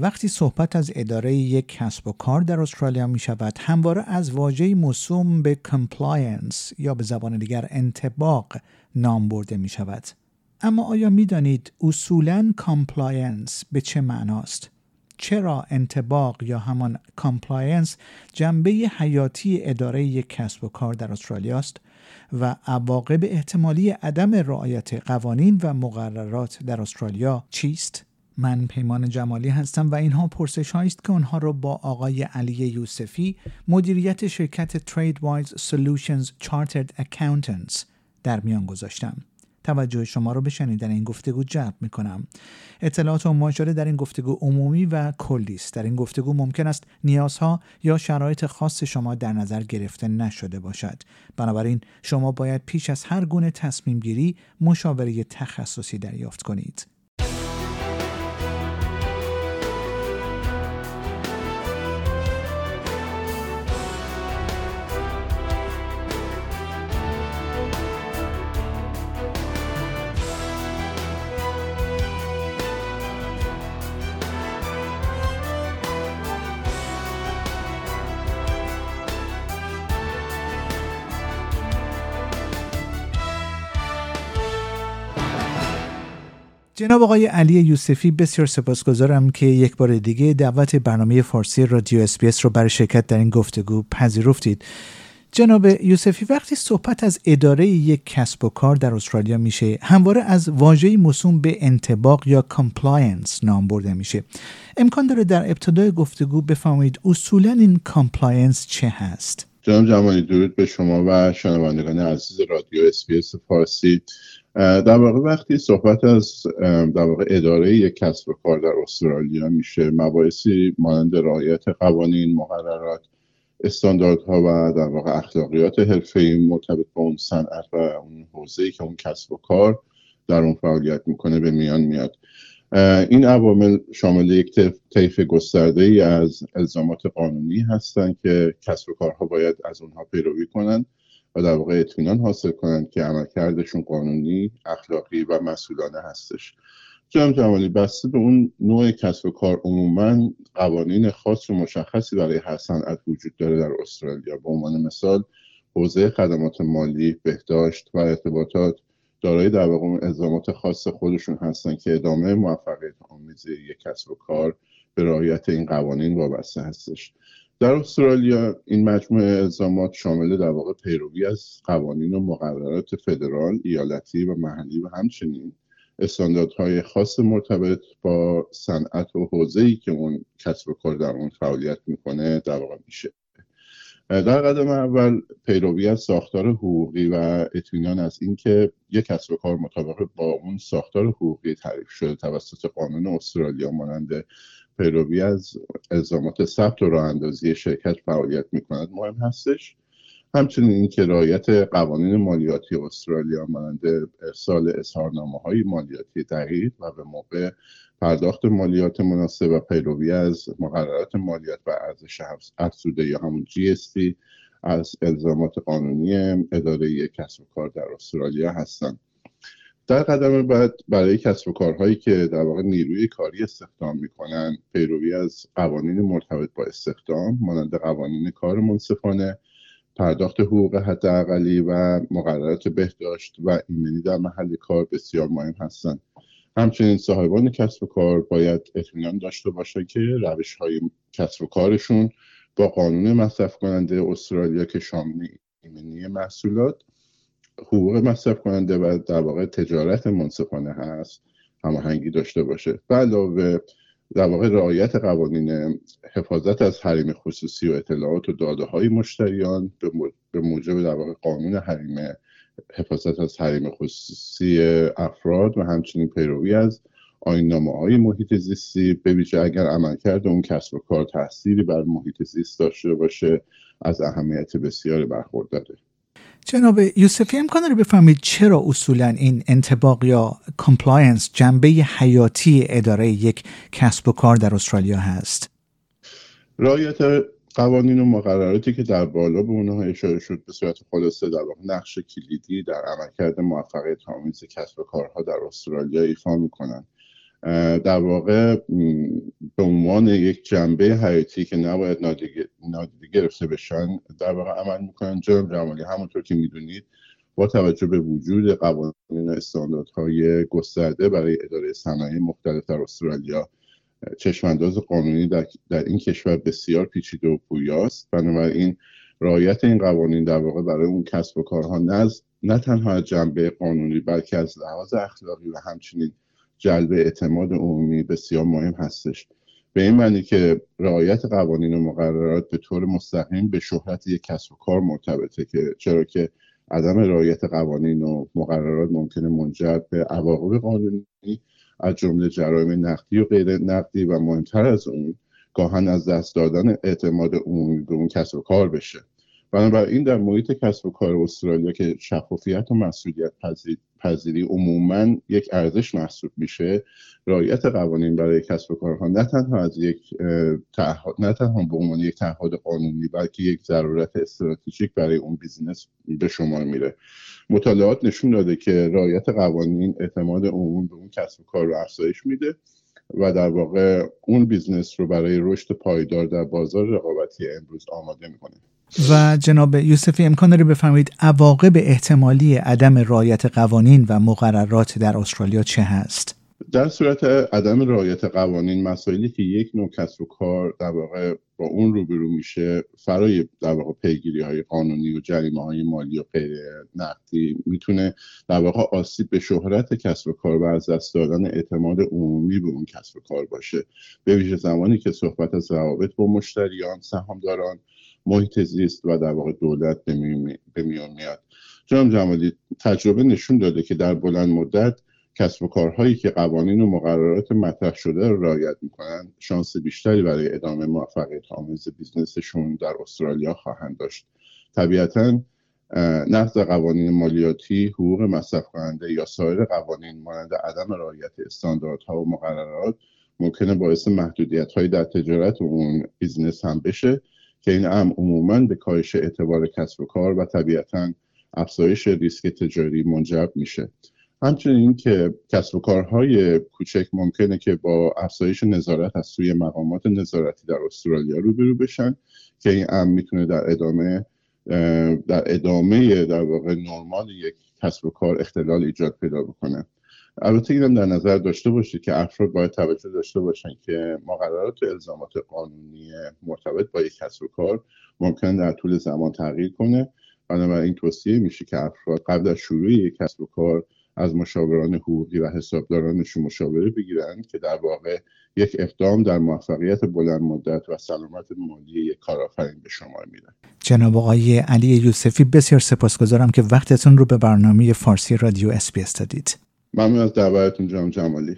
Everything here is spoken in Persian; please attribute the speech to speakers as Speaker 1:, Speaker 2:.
Speaker 1: وقتی صحبت از اداره یک کسب و کار در استرالیا می شود همواره از واژه موسوم به compliance یا به زبان دیگر انطباق نام برده می شود اما آیا می دانید اصولا compliance به چه معناست؟ چرا انطباق یا همان compliance جنبه حیاتی اداره یک کسب و کار در استرالیا است و عواقب احتمالی عدم رعایت قوانین و مقررات در استرالیا چیست؟ من پیمان جمالی هستم و اینها پرسش است که آنها را با آقای علی یوسفی مدیریت شرکت Wise Solutions Chartered Accountants در میان گذاشتم. توجه شما را به شنیدن این گفتگو جلب می کنم. اطلاعات و در این گفتگو عمومی و کلی است. در این گفتگو ممکن است نیازها یا شرایط خاص شما در نظر گرفته نشده باشد. بنابراین شما باید پیش از هر گونه تصمیم گیری مشاوره تخصصی دریافت کنید. جناب آقای علی یوسفی بسیار سپاسگزارم که یک بار دیگه دعوت برنامه فارسی رادیو SBS رو برای شرکت در این گفتگو پذیرفتید. جناب یوسفی وقتی صحبت از اداره یک کسب و کار در استرالیا میشه همواره از واژه موسوم به انطباق یا compliance نام برده میشه. امکان داره در ابتدای گفتگو بفرمایید اصولا این compliance چه هست؟
Speaker 2: جناب جمالی درود به شما و شنوندگان عزیز رادیو SBS فارسی. در واقع وقتی صحبت از در واقع اداره یک کسب و کار در استرالیا میشه مباحثی مانند رعایت قوانین مقررات استانداردها و در واقع اخلاقیات حرفه‌ای مرتبط با اون صنعت و اون حوزه‌ای که اون کسب و کار در اون فعالیت می‌کنه به میان میاد. این عوامل شامل یک طیف گسترده ای از الزامات قانونی هستند که کسب و کارها باید از اونها پیروی کنند و در واقع اطمینان حاصل کنند که عملکردشون قانونی اخلاقی و مسئولانه هستش. جناب جمالی بسته به اون نوع کسب و کار عموما قوانین خاص و مشخصی برای هر صنعت وجود داره در استرالیا. به عنوان مثال حوزه خدمات مالی بهداشت و ارتباطات دارای در واقع الزامات خاص خودشون هستن که ادامه موفقیت آمیز یک کسب و کار به رعایت این قوانین وابسته هستش. در استرالیا این مجموعه الزامات شامل در واقع پیروی از قوانین و مقررات فدرال، ایالتی و محلی و همچنین استانداردهای خاص مرتبط با صنعت و حوزه‌ای که اون کسب و کار در اون فعالیت می‌کنه در واقع میشه. در قدم اول پیروی از ساختار حقوقی و اطمینان از اینکه یک کسب و کار مطابق با اون ساختار حقوقی تعریف شده توسط قانون استرالیا مانند پیروی از الزامات ثبت و راه اندازی شرکت فعالیت می کند مهم هستش. همچنین اینکه رعایت قوانین مالیاتی استرالیا مانند ارسال اظهارنامه های مالیاتی دقیق و به موقع پرداخت مالیات مناسب و پیروی از مقررات مالیات و ارزش افزوده یا همون GST از الزامات قانونی اداره کسب و کار در استرالیا هستند در قدم بعد برای کسب و کارهایی که در واقع نیروی کاری استخدام می‌کنن پیروی از قوانین مرتبط با استخدام مانند قوانین کار منصفانه پرداخت حقوق حداقلی و مقررات بهداشت و ایمنی در محل کار بسیار مهم هستند همچنین صاحبان کسب و کار باید اطمینان داشته باشند که روش های کسب و کارشون با قانون مصرف کننده استرالیا که شامل ایمنی محصولات حقوق مصرف کننده و در واقع تجارت منصفانه هست هماهنگی داشته باشه. علاوه در واقع رعایت قوانین حفاظت از حریم خصوصی و اطلاعات و داده های مشتریان به موجب در واقع قانون حریم حفاظت از حریم خصوصی افراد و همچنین پیروی از آینامه های محیط زیستی به ویژه اگر عملکرد اون کسب و کار تاثیری بر محیط زیست داشته باشه از اهمیت بسیاری برخورداره.
Speaker 1: جناب یوسفی امکان داره بفرمایید چرا اصولا این انطباق یا compliance جنبه حیاتی اداره یک کسب و کار در استرالیا هست؟
Speaker 2: رعایت قوانین و مقرراتی که در بالا به اونها اشاره شد به صورت خلاصه در واقع نقش کلیدی در عملکرد موفقیت آمیز کسب و کارها در استرالیا ایفا می‌کنن در واقع به عنوان یک جنبه حیاتی که نباید نادیده گرفته بشن در واقع عمل می‌کنن جناب جمالی همونطور که می‌دونید با توجه به وجود قوانین و استانداردهای گسترده برای اداره صنایع مختلف در استرالیا چشمانداز قانونی در, در این کشور بسیار پیچیده و پویاست. بنابراین رعایت این قوانین در واقع برای اون کسب و کارها نه, نه تنها از جنبه قانونی بلکه از لحاظ اخلاقی و همچنین جلب اعتماد عمومی بسیار مهم هستش. به این معنی که رعایت قوانین و مقررات به طور مستقیم به شهرت یک کسب و کار مرتبطه که چرا که عدم رعایت قوانین و مقررات ممکنه منجر به عواقب قانونی از جمله جرایم نقدی و غیر نقدی و مهمتر از اون گاهن از دست دادن اعتماد عمومی به اون کسب و کار بشه. بنابراین در محیط کسب و کار استرالیا که شفافیت و مسئولیت پذیری عموما یک ارزش محسوب میشه رعایت قوانین برای کسب و کارها نه تنها از یک نه تنها به عنوان یک تعهد قانونی بلکه یک ضرورت استراتژیک برای اون business به شمار میره. مطالعات نشون داده که رعایت قوانین اعتماد عمومی به اون کسب و کار رو افزایش میده. و در واقع اون business رو برای رشد پایدار در بازار رقابتی امروز آماده می‌کنه
Speaker 1: و جناب یوسفی امکان داره بفرمایید عواقب احتمالی عدم رعایت قوانین و مقررات در استرالیا چه هست؟
Speaker 2: در صورت عدم رعایت قوانین مسائلی که یک نوع کسب و کار در واقع با اون روبرو میشه فرای در واقع پیگیری های قانونی و جریمه های مالی و غیر نقدی می‌تونه در واقع آسیب به شهرت کسب و کار و از دست دادن اعتماد عمومی به اون کسب و کار باشه. به ویژه زمانی که صحبت از روابط با مشتریان سهامداران محیط زیست و در واقع دولت به میان میاد. جناب جمالی تجربه نشون داده که در بلند مدت کسب و کارهایی که قوانین و مقررات مطرح شده رو رعایت می‌کنن شانس بیشتری برای ادامه موفقیت آمیز بیزنسشون در استرالیا خواهند داشت. طبیعتا نقض قوانین مالیاتی حقوق مصرف کننده یا سایر قوانین مانند عدم رعایت استانداردها و مقررات ممکنه باعث محدودیت های در تجارت اون business هم بشه که این هم عموما به کاهش اعتبار کسب و کار و طبیعتا افزایش ریسک تجاری منجر میشه. همچنین که کسب و کارهای کوچک ممکنه که با افزایش نظارت از سوی مقامات نظارتی در استرالیا روبرو بشن که این امر می‌تونه در ادامه در ادامه در واقع نرمال یک کسب و کار اختلال ایجاد پیدا بکنه. البته اینم در نظر داشته باشید که افراد باید توجه داشته باشن که مقررات و الزامات قانونی مرتبط با یک کسب و کار ممکن در طول زمان تغییر کنه. بنابراین توصیه میشه که افراد قبل از شروع یک کسب و کار از مشاوران حقوقی و حسابدارانشون مشاوره بگیرن که در واقع یک اقدام در موفقیت بلند مدت و سلامت مالی یک کارآفرین به شما میره
Speaker 1: جناب آقای علی یوسفی بسیار سپاسگزارم که وقتتون رو به برنامه فارسی رادیو اس دادید.
Speaker 2: ممنون از دعوتتون جناب جمالی.